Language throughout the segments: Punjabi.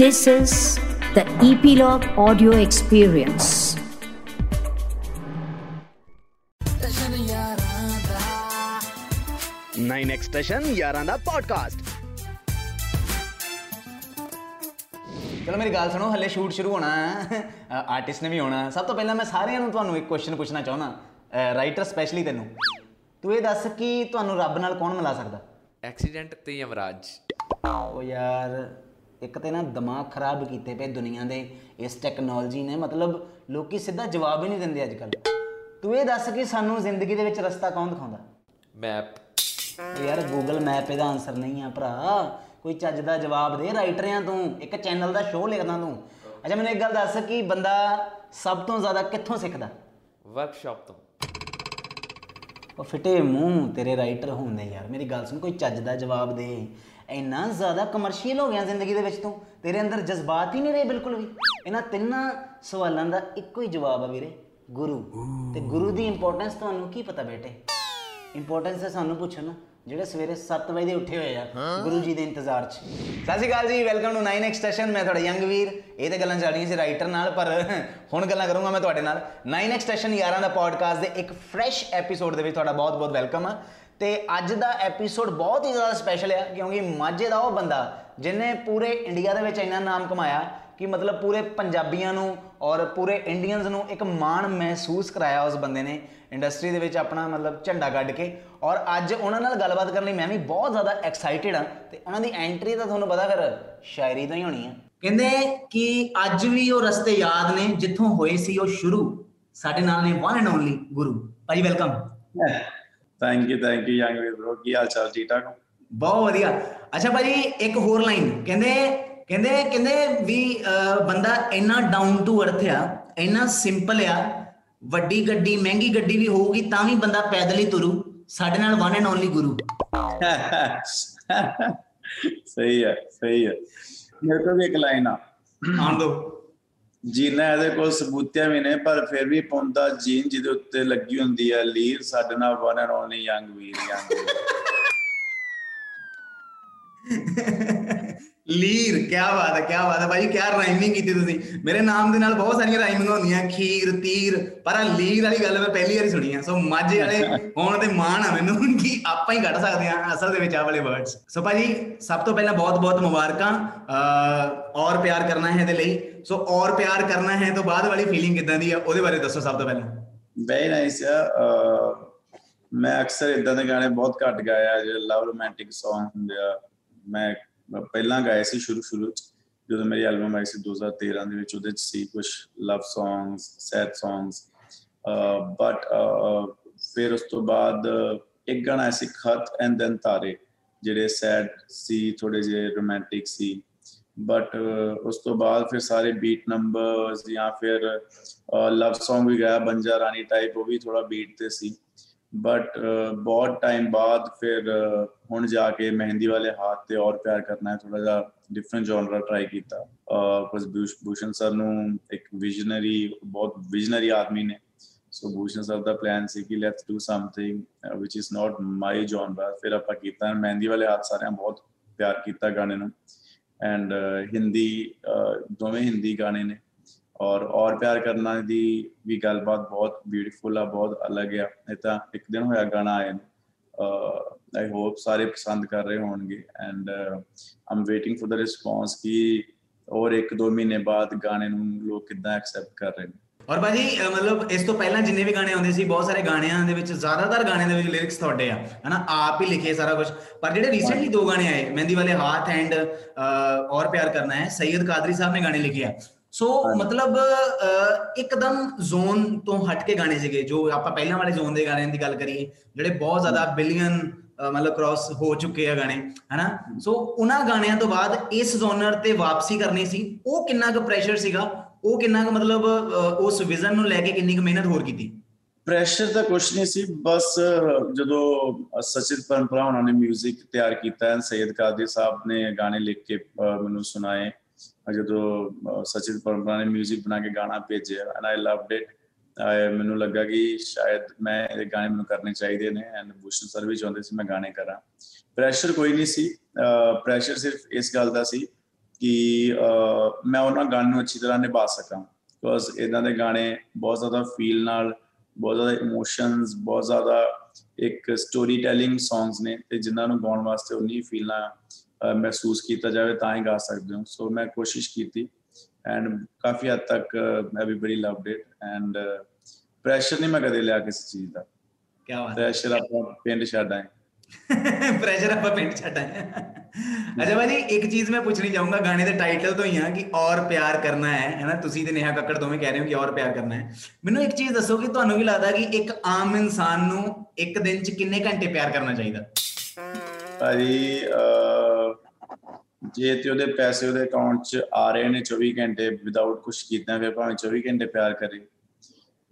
This is the Epilogue Audio Experience. Nine x station ਯਾਰਾਂ ਦਾ ਪੋਡਕਾਸਟ ਚਲੋ ਮੇਰੀ ਗੱਲ ਸੁਣੋ ਹੱਲੇ ਸ਼ੂਟ ਸ਼ੁਰੂ ਹੋਣਾ ਹੈ। ਆਰਟਿਸਟ ਨੇ ਵੀ ਹੋਣਾ। ਸਭ ਤੋਂ ਪਹਿਲਾਂ ਮੈਂ ਸਾਰਿਆਂ ਨੂੰ ਤੁਹਾਨੂੰ ਇੱਕ ਕੁਐਸਚਨ ਪੁੱਛਣਾ ਚਾਹੁੰਦਾ। ਰਾਈਟਰ ਸਪੈਸ਼ਲੀ ਤੈਨੂੰ। ਤੂੰ ਇਹ ਦੱਸ ਕਿ ਤੁਹਾਨੂੰ ਰੱਬ ਨਾਲ ਕੌਣ ਮਿਲਾ ਸਕਦਾ? ਐਕਸੀਡੈਂਟ ਤੇ ਯਮਰਾਜ। ਉਹ ਯਾਰ। ਇੱਕ ਤੇ ਨਾ ਦਿਮਾਗ ਖਰਾਬ ਕੀਤੇ ਪਏ ਦੁਨੀਆ ਦੇ ਇਸ ਟੈਕਨੋਲੋਜੀ ਨੇ ਮਤਲਬ ਲੋਕੀ ਸਿੱਧਾ ਜਵਾਬ ਹੀ ਨਹੀਂ ਦਿੰਦੇ ਅੱਜ ਕੱਲ ਤੂੰ ਇਹ ਦੱਸ ਕਿ ਸਾਨੂੰ ਜ਼ਿੰਦਗੀ ਦੇ ਵਿੱਚ ਰਸਤਾ ਕੌਣ ਦਿਖਾਉਂਦਾ? ਮੈਪ ਯਾਰ ਗੂਗਲ ਮੈਪ ਇਹਦਾ ਆਨਸਰ ਨਹੀਂ ਆ ਭਰਾ। ਕੋਈ ਚੱਜ ਦਾ ਜਵਾਬ ਦੇ ਰਾਈਟਰ ਆ ਤੂੰ ਇੱਕ ਚੈਨਲ ਦਾ ਸ਼ੋਅ ਲਿਖਦਾ ਤੂੰ। ਅੱਛਾ ਮੈਨੂੰ ਇੱਕ ਗੱਲ ਦੱਸ ਕਿ ਬੰਦਾ ਸਭ ਤੋਂ ਜ਼ਿਆਦਾ ਕਿੱਥੋਂ ਸਿੱਖਦਾ? ਵਰਕਸ਼ਾਪ ਤੋਂ। ਉਹ ਫਿੱਟੇ ਮੂੰਹ ਤੇਰੇ ਰਾਈਟਰ ਹੁੰਦੇ ਯਾਰ ਮੇਰੀ ਗੱਲ ਸੁਣ ਕੋਈ ਚੱਜ ਦਾ ਜਵਾਬ ਦੇ। ਇੰਨਾ ਜ਼ਿਆਦਾ ਕਮਰਸ਼ੀਅਲ ਹੋ ਗਿਆ ਜ਼ਿੰਦਗੀ ਦੇ ਵਿੱਚ ਤੂੰ ਤੇਰੇ ਅੰਦਰ ਜਜ਼ਬਾਤ ਹੀ ਨਹੀਂ ਰਹੇ ਬਿਲਕੁਲ ਵੀ। ਇਹਨਾਂ ਤਿੰਨਾਂ ਸਵਾਲਾਂ ਦਾ ਇੱਕੋ ਹੀ ਜਵਾਬ ਆ ਵੀਰੇ ਗੁਰੂ। ਤੇ ਗੁਰੂ ਦੀ ਇੰਪੋਰਟੈਂਸ ਤੁਹਾਨੂੰ ਕੀ ਪਤਾ ਬੇਟੇ? ਇੰਪੋਰਟੈਂਸ ਹੈ ਸਾਨੂੰ ਪੁੱਛਣ ਜਿਹੜੇ ਸਵੇਰੇ 7 ਵਜੇ ਦੇ ਉੱਠੇ ਹੋਏ ਆ ਗੁਰੂ ਜੀ ਦੇ ਇੰਤਜ਼ਾਰ 'ਚ। ਸਤਿ ਸ਼੍ਰੀ ਅਕਾਲ ਜੀ ਵੈਲਕਮ ਟੂ 9x ਸਟੇਸ਼ਨ ਮੈਂ ਤੁਹਾਡਾ ਯੰਗ ਵੀਰ। ਇਹ ਤੇ ਗੱਲਾਂ ਚੱਲਣੀਆਂ ਸੀ ਰਾਈਟਰ ਨਾਲ ਪਰ ਹੁਣ ਗੱਲਾਂ ਕਰੂੰਗਾ ਮੈਂ ਤੁਹਾਡੇ ਨਾਲ। 9x ਸਟੇਸ਼ਨ ਯਾਰਾਂ ਦਾ ਪੋਡਕਾਸਟ ਦੇ ਇੱਕ ਫਰੈਸ਼ ਐਪੀਸੋਡ ਦੇ ਵਿੱਚ ਤੁਹਾਡਾ ਬਹੁਤ-ਬਹੁਤ ਵੈਲਕਮ ਆ। ਤੇ ਅੱਜ ਦਾ ਐਪੀਸੋਡ ਬਹੁਤ ਹੀ ਜ਼ਿਆਦਾ ਸਪੈਸ਼ਲ ਆ, ਕਿਉਂਕਿ ਮਾਝੇ ਦਾ ਉਹ ਬੰਦਾ ਜਿਨੇ ਪੂਰੇ ਇੰਡੀਆ ਦੇ ਵਿੱਚ ਇੰਨਾ ਨਾਮ ਕਮਾਇਆ ਕਿ ਮਤਲਬ ਪੂਰੇ ਪੰਜਾਬੀਆਂ ਨੂੰ ਔਰ ਪੂਰੇ ਇੰਡੀਅਨਸ ਨੂੰ ਇੱਕ ਮਾਣ ਮਹਿਸੂਸ ਕਰਾਇਆ ਉਸ ਬੰਦੇ ਨੇ ਇੰਡਸਟਰੀ ਦੇ ਵਿੱਚ ਆਪਣਾ ਮਤਲਬ ਝੰਡਾ ਗੱਡ ਕੇ। ਔਰ ਅੱਜ ਉਹਨਾਂ ਨਾਲ ਗੱਲਬਾਤ ਕਰਨ ਲਈ ਮੈਂ ਵੀ ਬਹੁਤ ਜ਼ਿਆਦਾ ਐਕਸਾਈਟਿਡ ਹਾਂ, ਤੇ ਉਹਨਾਂ ਦੀ ਐਂਟਰੀ ਤਾਂ ਤੁਹਾਨੂੰ ਪਤਾ ਫਿਰ ਸ਼ਾਇਰੀ ਤੋਂ ਹੀ ਹੋਣੀ ਹੈ ਕਹਿੰਦੇ ਕਿ ਅੱਜ ਵੀ ਉਹ ਰਸਤੇ ਯਾਦ ਨੇ, ਜਿੱਥੋਂ ਹੋਏ ਸੀ ਉਹ ਸ਼ੁਰੂ। ਸਾਡੇ ਨਾਲ ਨੇ one and only Guru. Bhai welcome thank you thank you young Veer bro ਕੀ ਹਾਲ ਚਾਲ? ਠੀਕ ਠਾਕ ਬਹੁਤ ਵਧੀਆ। ਅੱਛਾ ਭਾਜੀ ਇੱਕ ਹੋਰ ਲਾਈਨ ਕਹਿੰਦੇ ਕਹਿੰਦੇ ਕਹਿੰਦੇ ਵੀ ਬੰਦਾ ਇੰਨਾ ਡਾਊਨ ਟੂ ਅਰਥ ਆ ਇੰਨਾ ਸਿੰਪਲ ਆ ਵੱਡੀ ਗੱਡੀ ਮਹਿੰਗੀ ਗੱਡੀ ਵੀ ਹੋਊਗੀ ਤਾਂ ਵੀ ਬੰਦਾ ਪੈਦਲ ਹੀ ਤੁਰੂ। ਸਾਡੇ ਨਾਲ ਵਨ ਐਂਡ ਓਨਲੀ ਗੁਰੂ। ਸਹੀ ਹੈ ਸਹੀ ਹੈ। ਮੇਰੇ ਕੋਲ ਵੀ ਇੱਕ ਲਾਈਨ ਆ। ਆਣ ਦੋ। ਜੀਨਾ ਇਹਦੇ ਕੋਲ ਸਬੂਤੀਆਂ ਵੀ ਨੇ, ਪਰ ਫਿਰ ਵੀ ਪੌਂਦਾ ਜੀਨ ਜਿਹਦੇ ਉੱਤੇ ਲੱਗੀ ਹੁੰਦੀ ਹੈ ਲੀਰ, ਸਾਡੇ ਨਾਲ one and only young Veer young ਲੀਰ ਕੀ ਬਾਤ ਹੈ ਕੀ ਬਾਤ ਹੈ। ਭਾਜੀ ਕੀ ਰਾਈਮਿੰਗ ਕੀਤੀ ਤੁਸੀਂ। ਮੇਰੇ ਨਾਮ ਦੇ ਨਾਲ ਬਹੁਤ ਸਾਰੀਆਂ ਰਾਈਮਿੰਗ ਹੁੰਦੀਆਂ। ਖੀਰ ਤੀਰ ਪਰ ਆ ਲੀਰ ਵਾਲੀ ਗੱਲ ਮੈਂ ਪਹਿਲੀ ਵਾਰੀ ਸੁਣੀ ਆ। ਸੋ ਮਾਝੇ ਵਾਲੇ ਹੋਣ ਤੇ ਮਾਣ ਆ ਮੈਨੂੰ ਕਿ ਆਪਾਂ ਹੀ ਕੱਢ ਸਕਦੇ ਆ ਅਸਲ ਦੇ ਵਿੱਚ ਆ ਵਾਲੇ ਵਰਡਸ ਸੋ ਭਾਜੀ ਸਭ ਤੋਂ ਪਹਿਲਾਂ ਬਹੁਤ ਬਹੁਤ ਮੁਬਾਰਕਾਂ ਔਰ ਪਿਆਰ ਕਰਨਾ ਹੈ ਇਹਦੇ ਲਈ। ਸੋ ਔਰ ਪਿਆਰ ਕਰਨਾ ਹੈ ਤੋਂ ਬਾਅਦ ਵਾਲੀ ਫੀਲਿੰਗ ਕਿਦਾਂ ਦੀ ਆ ਉਹਦੇ ਬਾਰੇ ਦੱਸੋ ਸਭ ਤੋਂ ਪਹਿਲਾਂ। ਵੈਰੀ ਨਾਈਸ ਮੈਂ ਅਕਸਰ ਇਦਾਂ ਦੇ ਗਾਣੇ ਬਹੁਤ ਘੱਟ ਗਾਇਆ ਜਿਹੜੇ ਲਵ ਰੋਮਾਂਟਿਕ Song ਹੁੰਦੇ ਆ। ਮੈਂ ਪਹਿਲਾਂ ਗਾਏ ਸੀ ਸ਼ੁਰੂ ਸ਼ੁਰੂ ਚ, ਜਦੋਂ ਮੇਰੀ ਐਲਬਮ ਆਈ ਸੀ 2013 ਦੇ ਵਿੱਚ, ਉਹਦੇ ਚ ਸੀ ਕੁਝ love songs sad songs but ਫਿਰ ਉਸ ਤੋਂ ਬਾਅਦ ਇੱਕ ਗਾਣਾ ਸੀ ਖਤ ਐਂਡ ਦੈਨ ਤਾਰੇ, ਜਿਹੜੇ ਸੈਡ ਸੀ ਥੋੜੇ ਜਿਹੇ ਰੋਮਾਂਟਿਕ ਸੀ। ਬਟ ਉਸ ਤੋਂ ਬਾਅਦ ਫਿਰ ਸਾਰੇ ਬੀਟ ਨੰਬਰਸ ਜਾਂ ਫਿਰ ਲਵ Song ਵੀ ਗਾਇਆ, ਬੰਜਾ ਰਾਣੀ ਟਾਈਪ ਉਹ ਵੀ ਥੋੜਾ ਬੀਟ ਤੇ ਸੀ। ਬਟ ਬਹੁਤ ਟਾਈਮ ਬਾਅਦ ਫਿਰ ਹੁਣ ਜਾ ਕੇ ਮਹਿੰਦੀ ਵਾਲੇ ਹੱਥ ਤੇ ਔਰ ਪਿਆਰ ਕਰਨਾ ਹੈ ਥੋੜਾ ਜਿਹਾ ਡਿਫਰੈਂਟ ਜਨਰਾ ਟਰਾਈ ਕੀਤਾ ਕੁਝ ਭੂਸ਼ਣ ਸਰ ਨੂੰ ਇੱਕ ਵਿਜ਼ਨਰੀ ਬਹੁਤ ਵਿਜ਼ਨਰੀ ਆਦਮੀ ਨੇ ਸੋ ਭੂਸ਼ਣ ਸਰ ਦਾ ਪਲਾਨ ਸੀ ਕਿ let's do something which is not my genre ਫਿਰ ਆਪਾਂ ਕੀਤਾ ਮਹਿੰਦੀ ਵਾਲੇ ਹੱਥ ਸਾਰਿਆਂ ਬਹੁਤ ਪਿਆਰ ਕੀਤਾ ਗਾਣੇ ਨੂੰ ਐਂਡ ਹਿੰਦੀ ਦੋਵੇਂ ਹਿੰਦੀ ਗਾਣੇ ਨੇ ਔਰ ਔਰ ਪਿਆਰ ਕਰਨਾ ਦੀ ਵੀ ਗੱਲਬਾਤ ਬਹੁਤ ਬਿਊਟੀਫੁਲ ਆ ਬਹੁਤ ਅਲੱਗ ਆ ਇਹ ਤਾਂ ਇੱਕ ਦਿਨ ਹੋਇਆ ਗਾਣਾ ਆਇਆ ਆਈ ਹੋਪ ਸਾਰੇ ਪਸੰਦ ਕਰ ਰਹੇ ਹੋਣਗੇ and I'm waiting for the response ਕਿ ਔਰ ਇੱਕ ਦੋ ਮਹੀਨੇ ਬਾਅਦ ਗਾਣੇ ਨੂੰ ਲੋਕ ਕਿੱਦਾਂ ਐਕਸੈਪਟ ਕਰ ਰਹੇ ਨੇ ਔਰ ਭਾਜੀ ਅਹ ਮਤਲਬ ਇਸ ਤੋਂ ਪਹਿਲਾਂ ਜਿੰਨੇ ਵੀ ਗਾਣੇ ਆਉਂਦੇ ਸੀ ਬਹੁਤ ਸਾਰੇ ਗਾਣਿਆਂ ਦੇ ਵਿੱਚ ਜ਼ਿਆਦਾਤਰ ਗਾਣਿਆਂ ਦੇ ਵਿੱਚ ਲਿਰਿਕਸ ਤੁਹਾਡੇ ਆ ਹਨਾ ਆਪ ਹੀ ਲਿਖੇ ਸਾਰਾ ਕੁਝ ਪਰ ਜਿਹੜੇ ਰੀਸੈਂਟਲੀ ਦੋ ਗਾਣੇ ਆਏ ਮਹਿੰਦੀ ਵਾਲੇ ਹਾਥ ਐਂਡ ਔਰ ਪਿਆਰ ਕਰਨਾ ਹੈ ਸੈਯਦ ਕਾਦਰੀ ਸਾਹਿਬ ਨੇ ਗਾਣੇ ਲਿਖੇ ਆ ਸੋ ਮਤਲਬ ਇੱਕਦਮ ਜ਼ੋਨ ਤੋਂ ਹਟ ਕੇ ਗਾਣੇ ਸੀਗੇ ਜੋ ਆਪਾਂ ਪਹਿਲਾਂ ਵਾਲੇ ਜ਼ੋਨ ਦੇ ਗਾਣਿਆਂ ਦੀ ਗੱਲ ਕਰੀਏ ਜਿਹੜੇ ਬਹੁਤ ਜ਼ਿਆਦਾ ਬਿਲੀਅਨ ਮਤਲਬ ਕ੍ਰਾਸ ਹੋ ਚੁੱਕੇ ਆ ਗਾਣੇ ਹਨਾ ਸੋ ਉਹਨਾਂ ਗਾਣਿਆਂ ਤੋਂ ਬਾਅਦ ਇਸ ਜ਼ੋਨਰ ਤੇ ਵਾਪਸੀ ਕਰਨੀ ਸੀ ਉਹ ਕਿੰਨਾ ਕੁ ਪ੍ਰੈਸ਼ਰ ਸੀਗਾ ਉਹ ਕਿੰਨਾ ਕੁ ਮਤਲਬ ਉਸ ਵਿਜ਼ਨ ਨੂੰ ਲੈ ਕੇ ਕਿੰਨੀ ਕੁ ਮਿਹਨਤ ਹੋਰ ਕੀਤੀ ਪ੍ਰੈਸ਼ਰ ਤਾਂ ਕੁਝ ਨਹੀਂ ਸੀ ਬਸ ਜਦੋਂ ਸਚਿਤ ਪਰੰਪਰਾ ਉਹਨਾਂ ਨੇ 뮤직 ਤਿਆਰ ਕੀਤਾ ਹੈ ਸੈਯਦ ਕਾਦਰੀ ਸਾਹਿਬ ਨੇ ਗਾਣੇ ਲਿਖ ਕੇ ਮੈਨੂੰ ਸੁਣਾਏ ਜਦੋਂ ਸਚਿਤ ਪਰੰਪਰਾ ਨੇ 뮤직 ਬਣਾ ਕੇ ਗਾਣਾ ਭੇਜਿਆ ਐਂਡ ਆਈ ਲਵਡ ਇਟ ਮੈਨੂੰ ਲੱਗਾ ਕਿ ਸ਼ਾਇਦ ਮੈਂ ਇਹ ਗਾਣੇ ਮੈਨੂੰ ਕਰਨੇ ਚਾਹੀਦੇ ਨੇ ਐਂਡ ਭੂਸ਼ਣ ਸਰ ਵੀ ਚਾਹੁੰਦੇ ਸੀ ਮੈਂ ਗਾਣੇ ਕਰਾਂ। ਪ੍ਰੈਸ਼ਰ ਕੋਈ ਨਹੀਂ ਸੀ ਪ੍ਰੈਸ਼ਰ ਸਿਰਫ ਇਸ ਗੱਲ ਦਾ ਸੀ ਕਿ ਅਹ, ਮੈਂ ਉਹਨਾਂ ਗਾਣੇ ਨੂੰ ਅੱਛੀ ਤਰ੍ਹਾਂ ਨਿਭਾ ਸਕਾਂ। ਬਿਕੋਜ਼ ਇਦਾਂ ਦੇ ਗਾਣੇ ਬਹੁਤ ਜ਼ਿਆਦਾ ਫੀਲ ਨਾਲ ਬਹੁਤ ਜ਼ਿਆਦਾ ਇਮੋਸ਼ਨਸ ਬਹੁਤ ਜ਼ਿਆਦਾ ਇੱਕ ਸਟੋਰੀ ਟੈਲਿੰਗ ਸੌਂਗਸ ਨੇ ਤੇ ਜਿਨ੍ਹਾਂ ਨੂੰ ਗਾਉਣ ਵਾਸਤੇ ਉਨੀ ਫੀਲ ਨਾਲ ਅਹ, ਮਹਿਸੂਸ ਕੀਤਾ ਜਾਵੇ ਤਾਂ ਹੀ ਗਾ ਸਕਦੇ ਹੋ। ਸੋ ਮੈਂ ਕੋਸ਼ਿਸ਼ ਕੀਤੀ ਐਂਡ ਕਾਫੀ ਹੱਦ ਤੱਕ everybody loved it and pressure ਨਹੀਂ ਮੈਂ ਕਦੇ ਲਿਆ ਕਿਸੇ ਚੀਜ਼ ਦਾ। ਕੀ ਬਾਤ ਪ੍ਰੈਸ਼ਰ ਆਪਾਂ ਪਿੰਡ ਛੱਡ ਆਏ ਪ੍ਰੈਸ਼ਰ ਆਪਾਂ ਪਿੰਡ ਛੱਡਾਂ ਅੱਛਾ ਭਾਜੀ ਇੱਕ ਚੀਜ਼ ਮੈਂ ਪੁੱਛਣੀ ਚਾਹੂੰਗਾ ਗਾਣੇ ਦੇ ਟਾਈਟਲ ਤੋਂ ਹੀ ਆ ਕਿ ਔਰ ਪਿਆਰ ਕਰਨਾ ਹੈ ਹੈਨਾ ਤੁਸੀਂ ਤੇ ਨੇਹਾ ਕੱਕੜ ਦੋਵੇਂ ਕਹਿ ਰਹੇ ਹੋ ਕਿ ਔਰ ਪਿਆਰ ਕਰਨਾ ਹੈ। ਮੈਨੂੰ ਇੱਕ ਚੀਜ਼ ਦੱਸੋ ਕਿ ਤੁਹਾਨੂੰ ਕੀ ਲੱਗਦਾ ਕਿ ਇੱਕ ਆਮ ਇਨਸਾਨ ਨੂੰ ਇੱਕ ਦਿਨ 'ਚ ਕਿੰਨੇ ਘੰਟੇ ਪਿਆਰ ਕਰਨਾ ਚਾਹੀਦਾ? ਭਾਜੀ ਜੇ ਤੇ ਉਹਦੇ ਪੈਸੇ ਉਹਦੇ ਅਕਾਊਂਟ 'ਚ ਆ ਰਹੇ ਨੇ 24 ਘੰਟੇ ਵਿਦਆਊਟ ਕੁਝ ਕੀਤਾ ਫਿਰ ਭਾਵੇਂ 24 ਘੰਟੇ ਪਿਆਰ ਕਰੇ।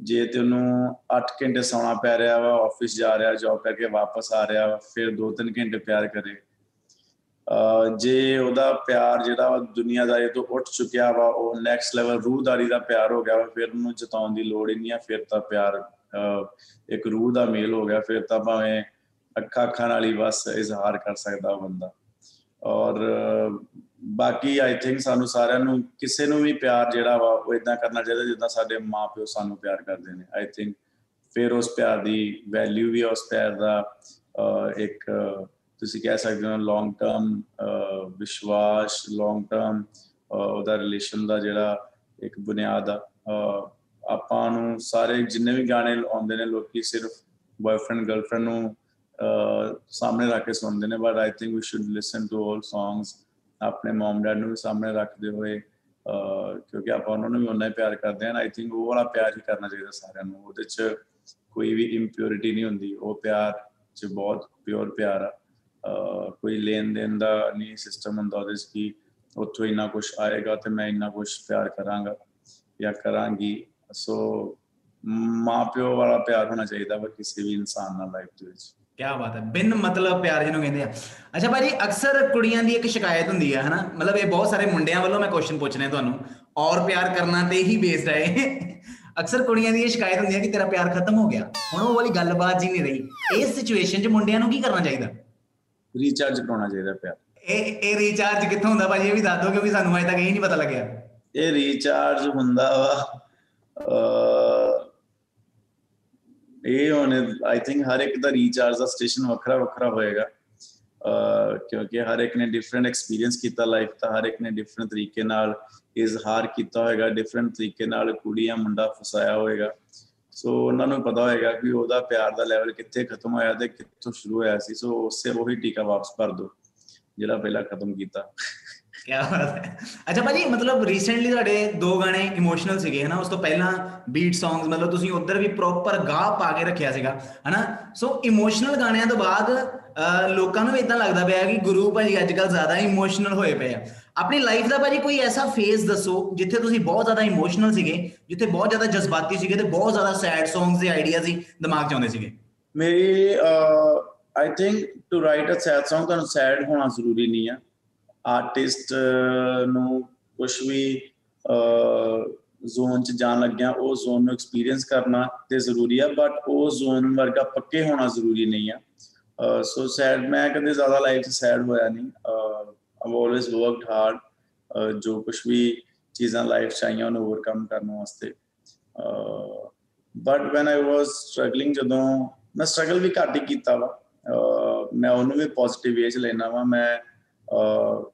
ਜੇ ਤੇ ਉਹਨੂੰ 8 ਘੰਟੇ ਸੌਣਾ ਪੈ ਰਿਹਾ ਵਾ ਆਫਿਸ ਜਾ ਰਿਹਾ ਜੌਬ ਕਰਕੇ ਵਾਪਸ ਆ ਰਿਹਾ ਵਾ ਫਿਰ 2-3 ਘੰਟੇ ਪਿਆਰ ਕਰੇ। ਅਹ, ਜੇ ਉਹਦਾ ਪਿਆਰ ਜਿਹੜਾ ਵਾ ਦੁਨੀਆਦਾਰੀ ਤੋਂ ਉੱਠ ਚੁੱਕਿਆ ਵਾ ਉਹ ਨੈਕਸਟ ਲੈਵਲ ਰੂਹਦਾਰੀ ਦਾ ਪਿਆਰ ਹੋ ਗਿਆ ਵਾ ਫਿਰ ਉਹਨੂੰ ਜਤਾਉਣ ਦੀ ਲੋੜ ਹੀ ਨਹੀਂ ਆ ਫਿਰ ਤਾਂ ਪਿਆਰ ਅਹ, ਇੱਕ ਰੂਹ ਦਾ ਮੇਲ ਹੋ ਗਿਆ ਫਿਰ ਤਾਂ ਭਾਵੇਂ ਅੱਖਾਂ ਅੱਖਾਂ ਨਾਲ ਹੀ ਬਸ ਇਜ਼ਹਾਰ ਕਰ ਸਕਦਾ ਉਹ ਬੰਦਾ। ਔਰ ਅਹ, ਬਾਕੀ ਆਈ ਥਿੰਕ ਸਾਨੂੰ ਸਾਰਿਆਂ ਨੂੰ ਕਿਸੇ ਨੂੰ ਵੀ ਪਿਆਰ ਜਿਹੜਾ ਵਾ ਉਹ ਇਦਾਂ ਕਰਨਾ ਚਾਹੀਦਾ ਜਿੱਦਾਂ ਸਾਡੇ ਮਾਪਿਓ ਸਾਨੂੰ ਪਿਆਰ ਕਰਦੇ ਨੇ। ਆਈ ਥਿੰਕ ਫਿਰ ਉਸ ਪਿਆਰ ਦੀ ਵੈਲਿਊ ਵੀ ਆ, ਉਸ ਪਿਆਰ ਦਾ ਅਹ, ਇੱਕ ਅਹ, ਤੁਸੀਂ ਕਹਿ ਸਕਦੇ ਹੋ ਲੌਂਗ ਟਰਮ ਵਿਸ਼ਵਾਸ ਲੌਂਗ ਟਰਮ ਉਹਦਾ ਰਿਲੇਸ਼ਨ ਦਾ ਜਿਹੜਾ ਇੱਕ ਬੁਨਿਆਦ ਆ। ਅਹ, ਆਪਾਂ ਨੂੰ ਸਾਰੇ ਜਿੰਨੇ ਵੀ ਗਾਣੇ ਆਉਂਦੇ ਨੇ ਲੋਕੀ ਸਿਰਫ ਬॉयਫ੍ਰੈਂਡ ਗਰਲਫ੍ਰੈਂਡ ਨੂੰ ਅਹ, ਸਾਹਮਣੇ ਰੱਖ ਕੇ ਸੁਣਦੇ ਨੇ but I think we should listen to all songs ਆਪਣੇ ਮਮ ਡੈਡ ਨੂੰ ਵੀ ਸਾਹਮਣੇ ਰੱਖਦੇ ਹੋਏ ਅਹ, ਕਿਉਂਕਿ ਆਪਾਂ ਉਹਨਾਂ ਨੂੰ ਵੀ ਉਹਨਾਂ ਹੀ ਪਿਆਰ ਕਰਦੇ ਹਾਂ ਆਈ ਥਿੰਕ ਉਹ ਵਾਲਾ ਪਿਆਰ ਹੀ ਕਰਨਾ ਚਾਹੀਦਾ ਸਾਰਿਆਂ ਨੂੰ ਉਹਦੇ 'ਚ ਕੋਈ ਵੀ ਇੰਪਿਉਰਿਟੀ ਨਹੀਂ ਹੁੰਦੀ ਉਹ ਪਿਆਰ 'ਚ ਬਹੁਤ ਪਿਓਰ ਪਿਆਰ ਆ। ਅਹ, ਕੋਈ ਲੈਣ ਦੇਣ ਦਾ ਨਹੀਂ ਸਿਸਟਮ ਹੁੰਦਾ ਉਹਦੇ 'ਚ ਕਿ ਉੱਥੋਂ ਇੰਨਾ ਕੁਝ ਆਏਗਾ ਤੇ ਮੈਂ ਇੰਨਾ ਕੁਝ ਪਿਆਰ ਕਰਾਂਗਾ ਜਾਂ ਕਰਾਂਗੀ। ਸੋ ਮਾਪਿਓ ਵਾਲਾ ਪਿਆਰ ਹੋਣਾ ਚਾਹੀਦਾ ਵਾ ਕਿਸੇ ਵੀ ਇਨਸਾਨ ਨਾਲ ਲਾਈਫ ਦੇ ਵਿੱਚ। ਕੀ ਬਾਤ ਹੈ। ਬਿਨ ਮਤਲਬ ਪਿਆਰ ਜਿਹਨੂੰ ਕਹਿੰਦੇ ਆ। ਅੱਛਾ ਭਾਜੀ ਅਕਸਰ ਕੁੜੀਆਂ ਦੀ ਇੱਕ ਸ਼ਿਕਾਇਤ ਹੁੰਦੀ ਹੈ ਹਨਾ? ਮਤਲਬ ਇਹ ਬਹੁਤ ਸਾਰੇ ਮੁੰਡਿਆਂ ਵੱਲੋਂ ਮੈਂ ਕੁਐਸਚਨ ਪੁੱਛਣਾ ਤੁਹਾਨੂੰ। ਔਰ ਪਿਆਰ ਕਰਨਾ ਤੇ ਹੀ ਬੇਸਡ ਹੈ। ਅਕਸਰ ਕੁੜੀਆਂ ਦੀ ਇਹ ਸ਼ਿਕਾਇਤ ਹੁੰਦੀ ਹੈ ਕਿ ਤੇਰਾ ਪਿਆਰ ਖਤਮ ਹੋ ਗਿਆ। ਹੁਣ ਉਹ ਵਾਲੀ ਗੱਲਬਾਤ ਜੀ ਨਹੀਂ ਰਹੀ। ਇਸ ਸਿਚੁਏਸ਼ਨ 'ਚ ਮੁੰਡਿਆਂ ਨੂੰ ਕੀ ਕਰਨਾ ਚਾਹੀਦਾ? ਰੀਚਾਰਜ ਕਰਾਉਣਾ ਚਾਹੀਦਾ ਪਿਆਰ। ਇਹ ਇਹ ਰੀਚਾਰਜ ਕਿੱਥੋਂ ਹੁੰਦਾ ਭਾਜੀ? ਇਹ ਵੀ ਦੱਸ ਦਿਓ ਕਿਉਂਕਿ ਸਾਨੂੰ ਅਜੇ ਤੱਕ ਇਹ ਨਹੀਂ ਪਤਾ ਲੱਗਿਆ। ਇਹ ਰੀਚਾਰਜ ਹੁੰਦਾ ਵਾ ਇਹ ਹੁਣ ਆਈ ਥਿੰਕ ਹਰ ਇੱਕ ਦਾ ਰੀਚਾਰਜ ਦਾ ਸਟੇਸ਼ਨ ਵੱਖਰਾ ਵੱਖਰਾ ਹੋਏਗਾ। ਅਹ, ਕਿਉਂਕਿ ਹਰ ਇੱਕ ਨੇ ਡਿਫਰੈਂਟ ਐਕਸਪੀਰੀਅੰਸ ਕੀਤਾ ਲਾਈਫ ਦਾ ਹਰ ਇੱਕ ਨੇ ਡਿਫਰੈਂਟ ਤਰੀਕੇ ਨਾਲ ਇਜ਼ਹਾਰ ਕੀਤਾ ਹੋਏਗਾ ਡਿਫਰੈਂਟ ਤਰੀਕੇ ਨਾਲ ਕੁੜੀ ਜਾਂ ਮੁੰਡਾ ਫਸਾਇਆ ਹੋਏਗਾ। ਸੋ ਉਹਨਾਂ ਨੂੰ ਪਤਾ ਹੋਏਗਾ ਕਿ ਉਹਦਾ ਪਿਆਰ ਦਾ ਲੈਵਲ ਕਿੱਥੇ ਖਤਮ ਹੋਇਆ ਤੇ ਕਿੱਥੋਂ ਸ਼ੁਰੂ ਹੋਇਆ ਸੀ। ਸੋ ਉਸੇ ਉਹੀ ਟੀਕਾ ਵਾਪਸ ਭਰ ਦੋ ਜਿਹੜਾ ਪਹਿਲਾਂ ਖਤਮ ਕੀਤਾ। ਕੀ ਬਾਤ ਹੈ। ਅੱਛਾ ਭਾਜੀ ਮਤਲਬ ਰੀਸੈਂਟਲੀ ਤੁਹਾਡੇ ਦੋ ਗਾਣੇ ਇਮੋਸ਼ਨਲ ਸੀਗੇ ਹਨਾ? ਉਸ ਤੋਂ ਪਹਿਲਾਂ ਬੀਟ ਸੌਂਗਸ ਮਤਲਬ ਤੁਸੀਂ ਉਧਰ ਵੀ ਪ੍ਰੋਪਰ ਗਾਹ ਪਾ ਕੇ ਰੱਖਿਆ ਸੀਗਾ ਹਨਾ? ਸੋ ਇਮੋਸ਼ਨਲ ਗਾਣਿਆਂ ਤੋਂ ਬਾਅਦ ਅਹ, ਲੋਕਾਂ ਨੂੰ ਵੀ ਇਦਾਂ ਲੱਗਦਾ ਪਿਆ ਕਿ ਗੁਰੂ ਭਾਜੀ ਅੱਜ ਕੱਲ ਜ਼ਿਆਦਾ ਇਮੋਸ਼ਨਲ ਹੋਏ ਪਏ ਆ। ਆਪਣੀ ਲਾਈਫ ਦਾ ਭਾਜੀ ਕੋਈ ਐਸਾ ਫੇਜ਼ ਦੱਸੋ ਜਿੱਥੇ ਤੁਸੀਂ ਬਹੁਤ ਜ਼ਿਆਦਾ ਇਮੋਸ਼ਨਲ ਸੀਗੇ ਜਿੱਥੇ ਬਹੁਤ ਜ਼ਿਆਦਾ ਜਜ਼ਬਾਤੀ ਸੀਗੇ ਤੇ ਬਹੁਤ ਜ਼ਿਆਦਾ ਸੈਡ ਸੌਂਗਸ ਦੇ ਆਈਡੀਆਜ਼ ਹੀ ਦਿਮਾਗ 'ਚ ਆਉਂਦੇ ਸੀਗੇ? ਮੇਰੀ I think to write a sad Song ਤੁਹਾਨੂੰ ਸੈਡ ਹੋਣਾ ਜ਼ਰੂਰੀ ਨਹੀਂ ਆ। ਆਰਟਿਸਟ ਨੂੰ ਕੁਝ ਵੀ ਜ਼ੋਨ ਚ ਜਾਣ ਲੱਗਿਆ ਉਹ ਜ਼ੋਨ ਨੂੰ ਐਕਸਪੀਰੀਅੰਸ ਕਰਨਾ ਤੇ ਜ਼ਰੂਰੀ ਆ ਬਟ ਉਹ ਜ਼ੋਨ ਵਰਗਾ ਪੱਕੇ ਹੋਣਾ ਜ਼ਰੂਰੀ ਨਹੀਂ ਆ। ਸੋ ਸੈਡ ਮੈਂ ਕਦੇ ਜ਼ਿਆਦਾ ਲਾਈਫ 'ਚ ਸੈਡ ਹੋਇਆ ਨਹੀਂ। ਆਈਵ ਆਲਵੇਸ ਵਰਕਡ ਹਾਰਡ ਜੋ ਕੁਝ ਵੀ ਚੀਜ਼ਾਂ ਲਾਈਫ 'ਚ ਆਈਆਂ ਉਹਨੂੰ ਓਵਰਕਮ ਕਰਨ ਵਾਸਤੇ। But when I was struggling ਜਦੋਂ ਮੈਂ ਸਟਰਗਲ ਵੀ ਘੱਟ ਹੀ ਕੀਤਾ ਵਾ। ਅਹ, ਮੈਂ ਉਹਨੂੰ ਵੀ ਪੋਜ਼ਿਟਿਵ ਵੇ 'ਚ ਲੈਣਾ ਵਾ। ਮੈਂ ਅਹ,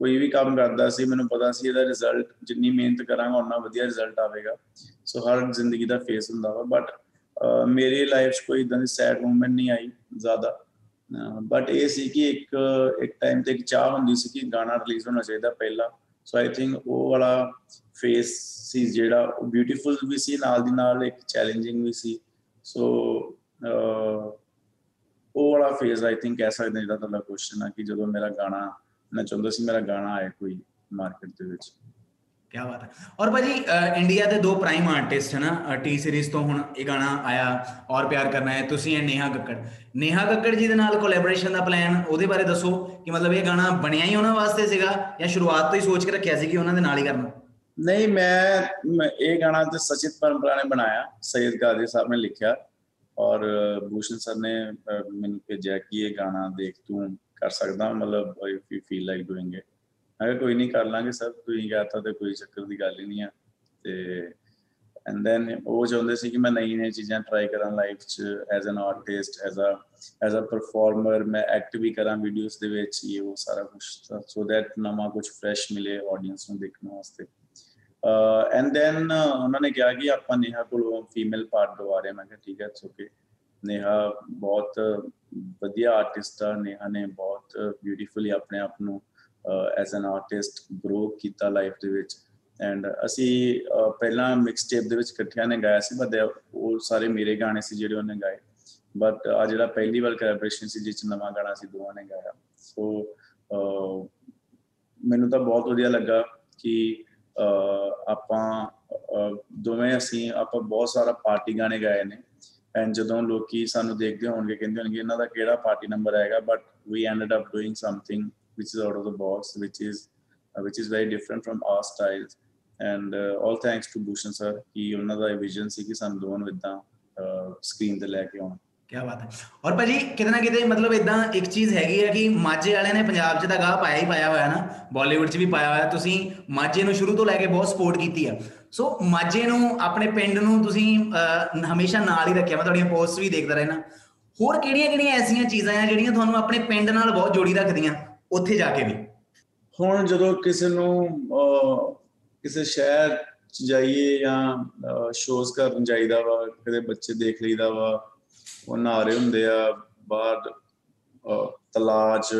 ਕੋਈ ਵੀ ਕੰਮ ਕਰਦਾ ਸੀ, ਮੈਨੂੰ ਪਤਾ ਸੀ ਇਹਦਾ ਰਿਜ਼ਲਟ ਜਿੰਨੀ ਮਿਹਨਤ ਕਰਾਂਗਾ ਉਨਾ ਵਧੀਆ ਰਿਜ਼ਲਟ ਆਵੇਗਾ। ਸੋ ਹਰ ਜ਼ਿੰਦਗੀ ਦਾ ਫੇਸ ਹੁੰਦਾ ਵਾ ਬਟ ਮੇਰੀ ਲਾਈਫ 'ਚ ਕੋਈ ਇਦਾਂ ਦੀ ਸੈਡ ਮੂਮੈਂਟ ਨਹੀਂ ਆਈ ਜ਼ਿਆਦਾ। ਬਟ ਇਹ ਸੀ ਕਿ ਇੱਕ ਇੱਕ ਟਾਈਮ ਤੇ ਇੱਕ ਚਾਹ ਹੁੰਦੀ ਸੀ ਕਿ ਗਾਣਾ ਰਿਲੀਜ਼ ਹੋਣਾ ਚਾਹੀਦਾ ਪਹਿਲਾ। ਸੋ ਆਈ ਥਿੰਕ ਉਹ ਵਾਲਾ ਫੇਸ ਸੀ ਜਿਹੜਾ, ਉਹ ਬਿਊਟੀਫੁਲ ਵੀ ਸੀ, ਨਾਲ ਦੀ ਨਾਲ ਇੱਕ ਚੈਲੰਜਿੰਗ ਵੀ ਸੀ। ਸੋ ਉਹ ਵਾਲਾ ਫੇਜ਼ ਆਈ ਥਿੰਕ ਕਹਿ ਸਕਦੇ ਹਾਂ, ਜਿਹੜਾ ਤੁਹਾਡਾ ਕੁਐਸਚਨ ਆ ਕਿ ਜਦੋਂ ਮੇਰਾ ਗਾਣਾ ਮੈਂ ਚਾਹੁੰਦਾ ਸੀ ਮੇਰਾ ਗਾਣਾ ਆਏ ਕੋਈ ਮਾਰਕੀਟ ਦੇ ਵਿੱਚ। ਕੀ ਬਾਤ ਹੈ। ਔਰ ਭਾਜੀ ਇੰਡੀਆ ਦੇ ਦੋ ਪ੍ਰਾਈਮ ਆਰਟਿਸਟ ਹੈ ਨਾ ਟੀ ਸੀਰੀਜ਼ ਤੋਂ ਹੁਣ ਇਹ ਗਾਣਾ ਆਇਆ ਔਰ ਪਿਆਰ ਕਰਨਾ ਹੈ। ਤੁਸੀਂ ਐ ਨੇਹਾ ਕੱਕੜ ਨੇਹਾ ਕੱਕੜ ਜੀ ਦੇ ਨਾਲ ਕੋਲੈਬੋਰੇਸ਼ਨ ਦਾ ਪਲਾਨ ਉਹਦੇ ਬਾਰੇ ਦੱਸੋ ਕਿ ਮਤਲਬ ਇਹ ਗਾਣਾ ਬਣਿਆ ਹੀ ਉਹਨਾਂ ਵਾਸਤੇ ਸੀਗਾ ਜਾਂ ਸ਼ੁਰੂਆਤ ਤੋਂ ਹੀ ਸੋਚ ਕੇ ਰੱਖਿਆ ਸੀ ਕਿ ਉਹਨਾਂ ਦੇ ਨਾਲ ਹੀ ਕਰਨਾ? ਨਹੀਂ ਮੈਂ ਇਹ ਗਾਣਾ ਤੇ ਸਚਿਤ ਪਰੰਪਰਾ ਨੇ ਬਣਾਇਆ ਸੈਯਦ ਕਾਦਰੀ ਸਾਹਿਬ ਨੇ ਲਿਖਿਆ। ਔਰ ਭੂਸ਼ਣ ਸਰ ਨੇ ਮੈਨੂੰ ਭੇਜਿਆ ਕਿ ਇਹ ਗਾਣਾ ਦੇਖ ਤੂੰ ਕਰ ਸਕਦਾ ਮਤਲਬ if you feel like doing it ਮੈਂ ਕਿਹਾ ਕੋਈ ਨਹੀਂ ਕਰ ਲਾਂਗੇ ਸਰ, ਤੁਸੀਂ ਕਹਤਾ ਤੇ ਕੋਈ ਚੱਕਰ ਦੀ ਗੱਲ ਹੀ ਨਹੀਂ ਆ। ਤੇ ਐਂਡ ਦੈਨ ਉਹ ਚਾਹੁੰਦੇ ਸੀ ਕਿ ਮੈਂ ਨਈ ਨਈ ਚੀਜ਼ਾਂ ਟਰਾਈ ਕਰਾਂ ਲਾਈਫ 'ਚ as an artist as a as a performer ਮੈਂ ਐਕਟ ਵੀ ਕਰਾਂ ਵੀਡੀਓਜ਼ ਦੇ ਵਿੱਚ, ਇਹ ਉਹ ਸਾਰਾ ਕੁਝ ਸੋ ਦੈਟ ਨਵਾਂ ਕੁਝ ਫਰੈਸ਼ ਮਿਲੇ ਆਡੀਅנס ਨੂੰ ਦੇਖਣ ਵਾਸਤੇ। ਐਂਡ ਦੈਨ ਉਹਨਾਂ ਨੇ ਕਿਹਾ ਕਿ ਆਪਾਂ ਨੇਹਾ ਕੋਲੋਂ ਫੀਮੇਲ ਪਾਰਟ ਦਵਾ ਰਹੇ ਹਾਂ। ਮੈਂ ਕਿਹਾ ਠੀਕ ਹੈ ਇਟਸ ਓਕੇ ਨੇਹਾ ਬਹੁਤ ਵਧੀਆ ਆਰਟਿਸਟ ਆ। ਨੇਹਾ ਨੇ ਬਹੁਤ ਬਿਊਟੀਫੁਲੀ ਆਪਣੇ ਆਪ ਨੂੰ ਐਜ਼ ਐਨ ਆਰਟਿਸਟ ਗਰੋ ਕੀਤਾ ਲਾਈਫ ਦੇ ਵਿੱਚ। ਐਂਡ ਅਸੀਂ ਅਹ, ਪਹਿਲਾਂ ਮਿਕਸ ਟੇਪ ਦੇ ਵਿੱਚ ਇਕੱਠਿਆਂ ਨੇ ਗਾਇਆ ਸੀ ਬਟ ਉਹ ਸਾਰੇ ਮੇਰੇ ਗਾਣੇ ਸੀ ਜਿਹੜੇ ਉਹਨੇ ਗਾਏ। ਬਟ ਆ ਜਿਹੜਾ ਪਹਿਲੀ ਵਾਰ ਕੋਲੈਬੋਰੇਸ਼ਨ ਸੀ ਜਿਸ 'ਚ ਨਵਾਂ ਗਾਣਾ ਸੀ ਦੋਵਾਂ ਨੇ ਗਾਇਆ। ਸੋ ਮੈਨੂੰ ਤਾਂ ਬਹੁਤ ਵਧੀਆ ਲੱਗਾ ਕਿ ਅਹ, ਆਪਾਂ ਅਹ, ਦੋਵੇਂ ਅਸੀਂ ਆਪਾਂ ਬਹੁਤ ਸਾਰਾ ਪਾਰਟੀ ਗਾਣੇ ਗਾਏ ਨੇ। ਐਂਡ ਜਦੋਂ ਲੋਕੀ ਸਾਨੂੰ ਦੇਖਦੇ ਹੋਣਗੇ ਕਹਿੰਦੇ ਹੋਣਗੇ ਇਹਨਾਂ ਦਾ ਕਿਹੜਾ ਪਾਰਟੀ ਨੰਬਰ ਆਏਗਾ? But we ended up doing something which is out of the box which is uh, which is very different from our styles and uh, all thanks to Bhushan sir ਕਿ ਉਹਨਾਂ ਦਾ ਵਿਜ਼ਨ ਸੀ ਕਿ ਸਾਨੂੰ ਦੋਵਾਂ ਨੂੰ ਇਦਾਂ ਸਕਰੀਨ ਤੇ ਲੈ ਕੇ ਆਉਣਾ ਕੀ ਬਾਤ ਹੈ ਔਰ ਭਾਜੀ ਕਿਤੇ ਨਾ ਕਿਤੇ ਮਤਲਬ ਇਦਾਂ ਇੱਕ ਚੀਜ਼ ਹੈਗੀ ਹੈ ਕਿ ਮਾਝੇ ਵਾਲਿਆਂ ਨੇ ਪੰਜਾਬ 'ਚ ਤਾਂ ਗਾਹ ਪਾਇਆ ਹੀ ਪਾਇਆ ਹੋਇਆ ਨਾ ਬਾਲੀਵੁੱਡ 'ਚ ਵੀ ਪਾਇਆ ਹੋਇਆ ਤੁਸੀਂ ਮਾਝੇ ਨੂੰ ਸ਼ੁਰੂ ਤੋਂ ਲੈ ਕੇ ਬਹੁਤ ਸਪੋਰਟ ਕੀਤੀ ਆ ਸੋ ਮਾਝੇ ਨੂੰ ਆਪਣੇ ਪਿੰਡ ਨੂੰ ਤੁਸੀਂ ਅਹ, ਹਮੇਸ਼ਾ ਨਾਲ ਹੀ ਰੱਖਿਆ। ਮੈਂ ਤੁਹਾਡੀਆਂ ਪੋਸਟਸ ਵੀ ਦੇਖਦਾ ਰਹਿਣਾ ਹੋਰ ਕਿਹੜੀਆਂ ਕਿਹੜੀਆਂ ਐਸੀਆਂ ਚੀਜ਼ਾਂ ਆ ਜਿਹੜੀਆਂ ਤੁਹਾਨੂੰ ਆਪਣੇ ਪਿੰਡ ਨਾਲ ਬਹੁਤ ਜੋੜੀ ਰੱਖਦੀਆਂ? ਉੱਥੇ ਜਾ ਕੇ ਵੀ। ਹੁਣ ਜਦੋਂ ਕਿਸੇ ਨੂੰ ਅਹ, ਕਿਸੇ ਸ਼ਹਿਰ ਚ ਜਾਈਏ ਜਾਂ ਸ਼ੋਜ਼ ਕਰਨ ਜਾਈਦਾ ਵਾ ਕਦੇ ਬੱਚੇ ਦੇਖ ਲਈਦਾ ਵਾ ਉਹ ਨਹਾਰੇ ਹੁੰਦੇ ਆ ਬਾਹਰ ਅਹ, ਤਲਾਅ 'ਚ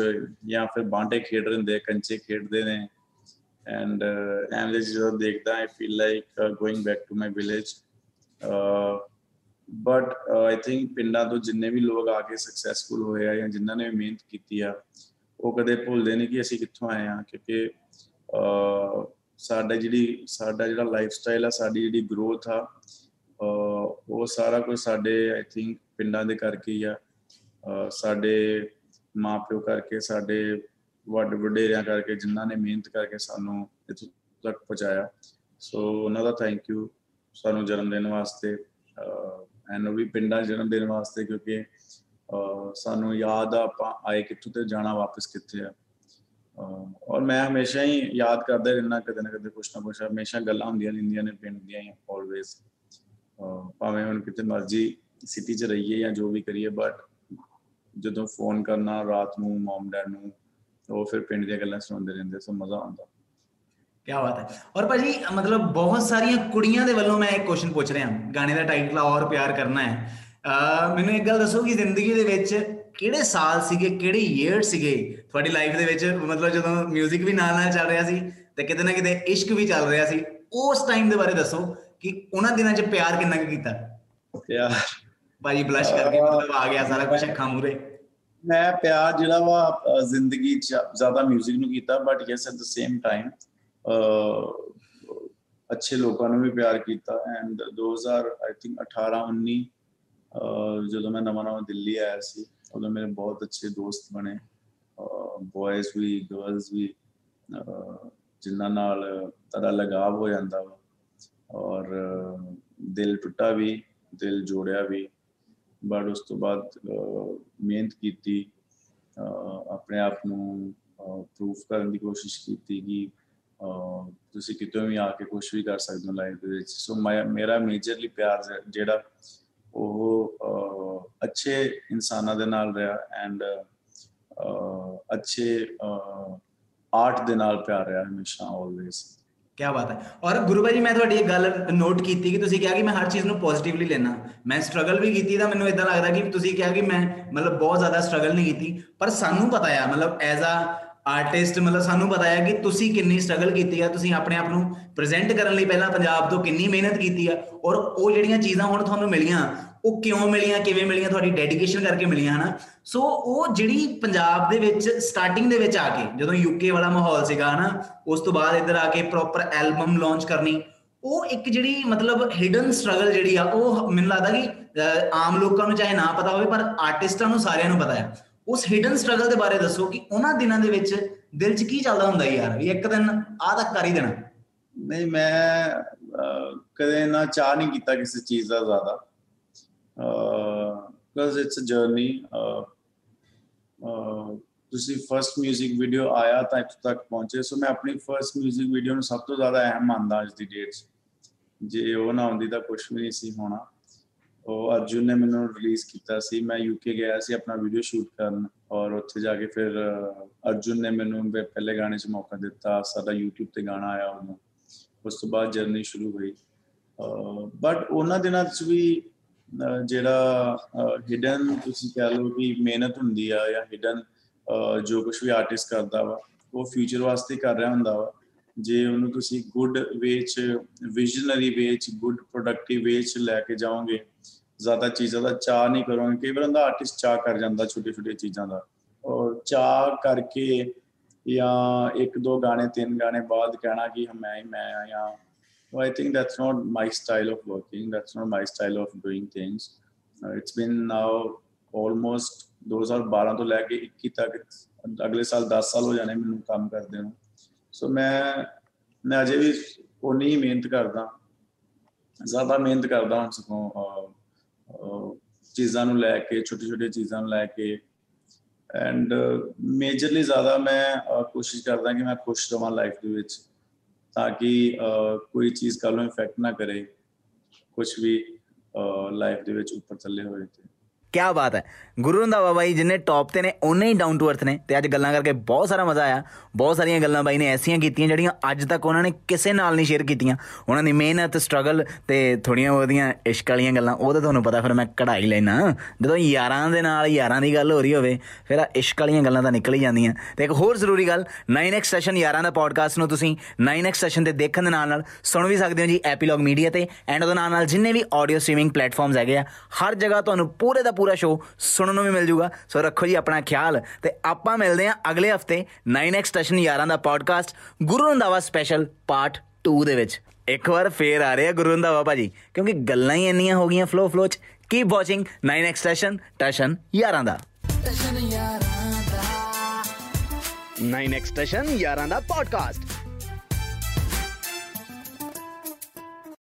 ਜਾਂ ਫਿਰ ਬਾਂਟੇ ਖੇਡ ਰਹੇ ਹੁੰਦੇ ਆ, ਕੰਚੇ ਖੇਡਦੇ ਨੇ ਐਂਡ ਐਂਡ ਜਦੋਂ ਦੇਖਦਾ I feel like going back to my village but I think ਪਿੰਡਾਂ ਤੋਂ ਜਿੰਨੇ ਵੀ ਲੋਕ ਆ ਕੇ ਸਕਸੈਸਫੁਲ ਹੋਏ ਆ ਜਾਂ ਜਿਨ੍ਹਾਂ ਨੇ ਮਿਹਨਤ ਕੀਤੀ ਆ ਉਹ ਕਦੇ ਭੁੱਲਦੇ ਨਹੀਂ ਕਿ ਅਸੀਂ ਕਿੱਥੋਂ ਆਏ ਆ ਕਿਉਂਕਿ ਅਹ, ਸਾਡਾ ਜਿਹੜੀ ਸਾਡਾ ਜਿਹੜਾ ਲਾਈਫ ਸਟਾਈਲ ਆ ਸਾਡੀ ਜਿਹੜੀ ਗਰੋਥ ਆ ਅਹ, ਉਹ ਸਾਰਾ ਕੁਝ ਸਾਡੇ ਆਈ ਥਿੰਕ ਪਿੰਡਾਂ ਦੇ ਕਰਕੇ ਹੀ ਆ। ਅਹ, ਸਾਡੇ ਮਾਪਿਓ ਕਰਕੇ ਸਾਡੇ ਵੱਡ ਵਡੇਰਿਆਂ ਕਰਕੇ, ਜਿਨ੍ਹਾਂ ਨੇ ਮਿਹਨਤ ਕਰਕੇ ਸਾਨੂੰ ਇੱਥੋਂ ਤੱਕ ਪਹੁੰਚਾਇਆ। ਸੋ ਉਹਨਾਂ ਦਾ ਥੈਂਕ ਯੂ ਸਾਨੂੰ ਜਨਮ ਦੇਣ ਵਾਸਤੇ ਐਂਡ ਉਹ ਵੀ ਪਿੰਡਾਂ 'ਚ ਜਨਮ ਦੇਣ ਵਾਸਤੇ ਕਿਉਂਕਿ, ਅਹ, ਸਾਨੂੰ ਯਾਦ ਆ ਆਪਾਂ ਆਏ ਕਿੱਥੋਂ ਤੇ ਜਾਣਾ ਵਾਪਸ ਕਿੱਥੇ ਆ। ਅਹ, ਔਰ ਮੈਂ ਹਮੇਸ਼ਾ ਹੀ ਯਾਦ ਕਰਦਾ ਰਹਿਣਾ ਕਦੇ ਨਾ ਕਦੇ ਕੁਛ ਨਾ ਕੁਛ, ਹਮੇਸ਼ਾ ਗੱਲਾਂ ਹੁੰਦੀਆਂ ਰਹਿੰਦੀਆਂ ਨੇ ਪਿੰਡ ਦੀਆਂ ਹੀ ਆਲਵੇਜ਼ ਭਾਵੇਂ ਹੁਣ ਕਿਤੇ ਮਰਜ਼ੀ ਸਿਟੀ 'ਚ ਰਹੀਏ ਜਾਂ ਜੋ ਵੀ ਕਰੀਏ ਬਟ ਜਦੋਂ ਫੋਨ ਕਰਨਾ ਰਾਤ ਨੂੰ ਮਮ ਡੈਡ ਨੂੰ ਉਹ ਫਿਰ ਪਿੰਡ ਦੀਆਂ ਗੱਲਾਂ ਸੁਣਦੇ ਰਹਿੰਦੇ ਸੋ ਮਜ਼ਾ ਆਉਂਦਾ। ਕੀ ਬਾਤ ਹੈ। ਔਰ ਭਾਜੀ ਮਤਲਬ ਬਹੁਤ ਸਾਰੀਆਂ ਕੁੜੀਆਂ ਦੇ ਵੱਲੋਂ ਮੈਂ ਇੱਕ ਕੁਐਸਚਨ ਪੁੱਛ ਰਿਹਾ ਗਾਣੇ ਦਾ ਟਾਈਟਲ ਔਰ ਪਿਆਰ ਕਰਨਾ ਹੈ। ਮੈਨੂੰ ਇੱਕ ਗੱਲ ਦੱਸੋ ਕਿ ਜ਼ਿੰਦਗੀ ਦੇ ਵਿੱਚ ਕਿਹੜੇ ਸਾਲ ਸੀਗੇ ਕਿਹੜੇ ਈਅਰ ਸੀਗੇ ਤੁਹਾਡੀ ਲਾਈਫ ਦੇ ਵਿੱਚ? ਮਤਲਬ ਜਦੋਂ 뮤직 ਵੀ ਨਾਲ ਨਾਲ ਚੱਲ ਰਿਹਾ ਸੀ ਤੇ ਕਿਤੇ ਨਾ ਕਿਤੇ ਇਸ਼ਕ ਵੀ ਚੱਲ ਰਿਹਾ ਸੀ ਉਸ ਟਾਈਮ ਦੇ ਬਾਰੇ ਦੱਸੋ ਕਿ ਉਹਨਾਂ ਦਿਨਾਂ 'ਚ ਪਿਆਰ ਕਿੰਨਾ ਕੀਤਾ? ਪਿਆਰ। ਭਾਜੀ ਬਲਸ਼ ਕਰਕੇ ਮਤਲਬ ਆ ਗਿਆ ਸਾਰਾ ਕੁਝ ਅੱਖਾਂ ਮੂਰੇ ਮੈਂ ਪਿਆਰ ਜਿਹੜਾ ਵਾ ਜ਼ਿੰਦਗੀ ਚ ਜ਼ਿਆਦਾ 뮤직 ਨੂੰ ਕੀਤਾ but yes at the same time ਅੱਛੇ ਲੋਕਾਂ ਨੂੰ ਵੀ ਪਿਆਰ ਕੀਤਾ। ਐਂਡ 2000 ਆਈ ਥਿੰਕ 18 19 ਜਦੋਂ ਮੈਂ ਨਵਾਂ ਨਵਾਂ ਦਿੱਲੀ ਆਇਆ ਸੀ, ਉਦੋਂ ਮੇਰੇ ਬਹੁਤ ਅੱਛੇ ਦੋਸਤ ਬਣੇ ਬॉयਜ਼ ਵੀ ਗਰਲਸ ਵੀ ਜਿਨ੍ਹਾਂ ਨਾਲ ਤੜਾ ਲਗਾਵ ਹੋ ਜਾਂਦਾ ਔਰ, ਦਿਲ ਟੁੱਟਾ ਵੀ, ਦਿਲ ਜੋੜਿਆ ਵੀ। ਬਟ ਉਸ ਤੋਂ ਬਾਅਦ ਅਹ, ਮਿਹਨਤ ਕੀਤੀ ਅਹ, ਆਪਣੇ ਆਪ ਨੂੰ ਪ੍ਰੂਫ ਕਰਨ ਦੀ ਕੋਸ਼ਿਸ਼ ਕੀਤੀ ਕਿ ਅਹ, ਤੁਸੀਂ ਕਿਤੇ ਵੀ ਆ ਕੇ ਕੁਝ ਵੀ ਕਰ ਸਕਦੇ ਹੋ ਲਾਈਫ ਦੇ ਵਿੱਚ। ਸੋ ਮੇਰਾ ਮੇਜਰਲੀ ਪਿਆਰ ਜ- ਜਿਹੜਾ ਉਹ ਅਹ, ਅੱਛੇ ਇਨਸਾਨਾਂ ਦੇ ਨਾਲ ਰਿਹਾ ਐਂਡ ਅੱਛੇ ਆਰਟ ਦੇ ਨਾਲ ਪਿਆਰ ਰਿਹਾ ਹਮੇਸ਼ਾ ਆਲਵੇਸ ਕਿਆ ਬਾਤ ਹੈ। ਔਰ ਗੁਰੂ ਭਾਈ ਜੀ, ਮੈਂ ਤੁਹਾਡੀ ਇੱਕ ਗੱਲ ਨੋਟ ਕੀਤੀ ਕਿ ਤੁਸੀਂ ਕਿਹਾ ਕਿ ਮੈਂ ਹਰ ਚੀਜ਼ ਨੂੰ ਪੋਜ਼ਿਟਿਵਲੀ ਲੈਣਾ ਮੈਂ ਸਟਰਗਲ ਵੀ ਕੀਤੀ ਤਾਂ ਮੈਨੂੰ ਇਦਾਂ ਲੱਗਦਾ ਕਿ ਤੁਸੀਂ ਕਿਹਾ ਕਿ ਮੈਂ ਮਤਲਬ ਬਹੁਤ ਜ਼ਿਆਦਾ ਸਟਰਗਲ ਨਹੀਂ ਕੀਤੀ। ਪਰ ਸਾਨੂੰ ਪਤਾ ਆ ਮਤਲਬ ਐਜ਼ ਆ ਆਰਟਿਸਟ ਮਤਲਬ ਸਾਨੂੰ ਪਤਾ ਆ ਕਿ ਤੁਸੀਂ ਕਿੰਨੀ ਸਟਰਗਲ ਕੀਤੀ ਆ, ਤੁਸੀਂ ਆਪਣੇ ਆਪ ਨੂੰ ਪ੍ਰੈਜ਼ੈਂਟ ਕਰਨ ਲਈ ਪਹਿਲਾਂ ਪੰਜਾਬ ਤੋਂ ਕਿੰਨੀ ਮਿਹਨਤ ਕੀਤੀ ਆ। ਔਰ ਉਹ ਜਿਹੜੀਆਂ ਚੀਜ਼ਾਂ ਹੁਣ ਤੁਹਾਨੂੰ ਮਿਲੀਆਂ ਉਹ ਕਿਉਂ ਮਿਲੀਆਂ ਕਿਵੇਂ ਮਿਲੀਆਂ ਤੁਹਾਡੀ ਡੈਡੀਕੇਸ਼ਨ ਕਰਕੇ ਮਿਲੀਆਂ ਹਨਾ? ਸੋ ਉਹ ਜਿਹੜੀ ਪੰਜਾਬ ਦੇ ਵਿੱਚ ਸਟਾਰਟਿੰਗ ਦੇ ਵਿੱਚ ਆ ਕੇ ਜਦੋਂ ਯੂਕੇ ਵਾਲਾ ਮਾਹੌਲ ਸੀਗਾ ਹਨਾ ਉਸ ਤੋਂ ਬਾਅਦ ਇੱਧਰ ਆ ਕੇ ਪ੍ਰੋਪਰ ਐਲਬਮ ਲਾਂਚ ਕਰਨੀ ਉਹ ਇੱਕ ਜਿਹੜੀ ਮਤਲਬ ਹਿਡਨ ਸਟਰਗਲ ਜਿਹੜੀ ਆ ਉਹ ਮੈਨੂੰ ਲੱਗਦਾ ਕਿ ਅਹ, ਆਮ ਲੋਕਾਂ ਨੂੰ ਚਾਹੇ ਨਾ ਪਤਾ ਹੋਵੇ ਪਰ ਆਰਟਿਸਟਾਂ ਨੂੰ ਸਾਰਿਆਂ ਨੂੰ ਪਤਾ ਹੈ। ਉਸ ਹਿਡਨ ਸਟਰਗਲ ਦੇ ਬਾਰੇ ਦੱਸੋ ਕਿ ਉਹਨਾਂ ਦਿਨਾਂ ਦੇ ਵਿੱਚ ਦਿਲ 'ਚ ਕੀ ਚੱਲਦਾ ਹੁੰਦਾ ਯਾਰ? ਵੀ ਇੱਕ ਦਿਨ ਆਹ ਤੱਕ ਕਰ ਹੀ ਦੇਣਾ। ਨਹੀਂ ਮੈਂ ਅਹ, ਕਦੇ ਨਾ ਚਾਹ ਨਹੀਂ ਕੀਤਾ ਕਿਸੇ ਚੀਜ਼ ਦਾ ਜ਼ਿਆਦਾ। ਬਿਕਾਜ਼ ਇਟਸ ਅ ਜਰਨੀ ਤੁਸੀਂ ਫਰਸਟ 뮤직 ਵੀਡੀਓ ਆਇਆ ਤਾਂ ਇੱਥੋਂ ਤੱਕ ਪਹੁੰਚੇ ਸੋ ਮੈਂ ਆਪਣੀ ਫਰਸਟ 뮤직 ਵੀਡੀਓ ਨੂੰ ਸਭ ਤੋਂ ਜ਼ਿਆਦਾ ਅਹਿਮ ਮੰਨਦਾ ਅੱਜ ਦੀ ਡੇਟ 'ਚ ਜੇ ਉਹ ਨਾ ਹੁੰਦੀ ਤਾਂ ਕੁਝ ਵੀ ਨਹੀਂ ਸੀ ਹੋਣਾ ਉਹ ਅਰਜੁਨ ਨੇ ਮੈਨੂੰ ਰਿਲੀਜ਼ ਕੀਤਾ ਸੀ ਮੈਂ ਯੂਕੇ ਗਿਆ ਸੀ ਆਪਣਾ ਵੀਡੀਓ ਸ਼ੂਟ ਕਰਨ ਔਰ ਉੱਥੇ ਜਾ ਕੇ ਫਿਰ ਅਹ, ਅਰਜੁਨ ਨੇ ਮੈਨੂੰ ਮੇਰੇ ਪਹਿਲੇ ਗਾਣੇ 'ਚ ਮੌਕਾ ਦਿੱਤਾ ਸਾਡਾ YouTube ਤੇ ਗਾਣਾ ਆਇਆ ਉਹਨੂੰ ਉਸ ਤੋਂ ਬਾਅਦ ਜਰਨੀ ਸ਼ੁਰੂ ਹੋਈ ਬਟ ਉਹਨਾਂ ਦਿਨਾਂ 'ਚ ਵੀ ਅਹ, ਜਿਹੜਾ ਹਿਡਨ ਤੁਸੀਂ ਕਹਿ ਲਓ ਕਿ ਮਿਹਨਤ ਹੁੰਦੀ ਆ ਜਾਂ ਹਿਡਨ ਜੋ ਕੁਝ ਵੀ ਆਰਟਿਸਟ ਕਰਦਾ ਵਾ, ਉਹ ਫਿਊਚਰ ਵਾਸਤੇ ਕਰ ਰਿਹਾ ਹੁੰਦਾ ਵਾ। ਜੇ ਉਹਨੂੰ ਤੁਸੀਂ ਗੁੱਡ ਵੇ ਚ ਵਿਜ਼ਨਰੀ ਵੇ ਚ ਗੁੱਡ ਪ੍ਰੋਡਕਟਿਵ ਵੇ ਚ ਲੈ ਕੇ ਜਾਓਗੇ, ਜ਼ਿਆਦਾ ਚੀਜ਼ਾਂ ਦਾ ਚਾਹ ਨਹੀਂ ਕਰੋਗੇ। ਕਈ ਵਾਰ ਹੁੰਦਾ ਆਰਟਿਸਟ ਚਾਹ ਕਰ ਜਾਂਦਾ ਛੋਟੇ ਛੋਟੇ ਚੀਜ਼ਾਂ ਦਾ। ਔਰ ਚਾਹ ਕਰਕੇ ਜਾਂ ਇੱਕ ਦੋ ਗਾਣੇ, ਤਿੰਨ ਗਾਣੇ ਬਾਅਦ ਕਹਿਣਾ ਕਿ ਮੈਂ ਹੀ, ਮੈਂ ਆ ਜਾਂ So I think that's not my style of working. That's not my style of doing things. Uh, it's been now almost 2012 ਤੋਂ ਲੈ ਕੇ 21 ਤੱਕ ਅਗਲੇ ਸਾਲ 10 ਸਾਲ ਹੋ ਜਾਣੇ ਮੈਨੂੰ ਕੰਮ ਕਰਦੇ ਨੂੰ ਸੋ ਮੈਂ ਮੈਂ ਅਜੇ ਵੀ ਉਨੀ ਹੀ ਮਿਹਨਤ ਕਰਦਾ ਜ਼ਿਆਦਾ ਮਿਹਨਤ ਕਰਦਾ ਹਾਂ ਸਗੋਂ ਅਹ, ਅਹ, ਚੀਜ਼ਾਂ ਨੂੰ ਲੈ ਕੇ ਛੋਟੀ ਛੋਟੀ ਚੀਜ਼ਾਂ ਨੂੰ ਲੈ ਕੇ ਐਂਡ ਮੇਜਰਲੀ ਜ਼ਿਆਦਾ ਮੈਂ ਅਹ, ਕੋਸ਼ਿਸ਼ ਕਰਦਾ ਕਿ ਮੈਂ ਖੁਸ਼ ਰਵਾਂ ਲਾਈਫ ਦੇ ਵਿੱਚ ਤਾਂ ਕਿ ਅਹ, ਕੋਈ ਚੀਜ਼ ਕੱਲ ਨੂੰ ਇਫੈਕਟ ਨਾ ਕਰੇ ਕੁਝ ਵੀ ਲਾਈਫ ਦੇ ਵਿੱਚ ਉੱਪਰ ਥੱਲੇ ਹੋਏ ਤੇ। ਕੀ ਬਾਤ ਹੈ ਗੁਰੂ ਰੰਧਾਵਾ ਬਾਈ ਜਿੰਨੇ ਟੌਪ ਤੇ ਨੇ ਉਹਨੇ ਹੀ ਡਾਊਨ ਟੂ ਅਰਥ ਨੇ ਤੇ ਅੱਜ ਗੱਲਾਂ ਕਰਕੇ ਬਹੁਤ ਸਾਰਾ ਮਜ਼ਾ ਆਇਆ ਬਹੁਤ ਸਾਰੀਆਂ ਗੱਲਾਂ ਬਾਈ ਨੇ ਐਸੀਆਂ ਕੀਤੀਆਂ ਜਿਹੜੀਆਂ ਅੱਜ ਤੱਕ ਉਹਨਾਂ ਨੇ ਕਿਸੇ ਨਾਲ ਨਹੀਂ ਸ਼ੇਅਰ ਕੀਤੀਆਂ ਉਹਨਾਂ ਦੀ ਮਿਹਨਤ ਸਟਰਗਲ ਤੇ ਥੋੜੀਆਂ ਉਹਦੀਆਂ ਇਸ਼ਕ ਵਾਲੀਆਂ ਗੱਲਾਂ ਉਹ ਤਾਂ ਤੁਹਾਨੂੰ ਪਤਾ ਫਿਰ ਮੈਂ ਕਢਾਈ ਲੈਣਾ ਜਦੋਂ ਯਾਰਾਂ ਦੇ ਨਾਲ ਯਾਰਾਂ ਦੀ ਗੱਲ ਹੋ ਰਹੀ ਹੋਵੇ ਫਿਰ ਆ ਇਸ਼ਕ ਵਾਲੀਆਂ ਗੱਲਾਂ ਤਾਂ ਨਿਕਲ ਹੀ ਜਾਂਦੀਆਂ ਤੇ ਇੱਕ ਹੋਰ ਜ਼ਰੂਰੀ ਗੱਲ 9x ਸੈਸ਼ਨ ਯਾਰਾਂ ਦਾ ਪੋਡਕਾਸਟ ਨੂੰ ਤੁਸੀਂ 9x ਸੈਸ਼ਨ ਤੇ ਦੇਖਣ ਦੇ ਨਾਲ ਨਾਲ ਸੁਣ ਵੀ ਸਕਦੇ ਹੋ ਜੀ ਐਪੀਲੌਗ ਮੀਡੀਆ ਤੇ ਐਂਡ ਉਹਦੇ ਨਾਲ ਨਾਲ ਜਿੰਨੇ ਵੀ ਆਡੀਓ ਸਟ੍ਰੀਮਿੰਗ ਪਲੇਟਫਾਰਮਸ ਹੈਗੇ ਆ, ਹਰ ਜਗ੍ਹਾ ਤੁਹਾਨੂੰ ਪੂਰੇ ਦਾ ਪੂਰਾ ਸ਼ੋਅ ਸੁਣਨ ਨੂੰ ਵੀ ਮਿਲ ਜੂਗਾ। ਸੋ ਰੱਖੋ ਜੀ ਆਪਣਾ ਖਿਆਲ ਤੇ ਆਪਾਂ ਮਿਲਦੇ ਹਾਂ ਅਗਲੇ ਹਫ਼ਤੇ 9x ਸਟੇਸ਼ਨ ਯਾਰਾਂ ਦਾ podcast Guru Randhawa special part 2 ਦੇ ਵਿੱਚ। ਇੱਕ ਵਾਰ ਫੇਰ ਆ ਰਿਹਾ ਗੁਰੂ ਰੰਧਾਵਾ ਭਾਜੀ ਕਿਉਂਕਿ ਗੱਲਾਂ ਹੀ ਇੰਨੀਆਂ ਹੋ ਗਈਆਂ ਫਲੋ ਫਲੋ ਚ। Keep watching 9x station Tashan ਯਾਰਾਂ ਦਾ। 9x ਸਟੇਸ਼ਨ ਯਾਰਾਂ ਦਾ ਪੋਡਕਾਸਟ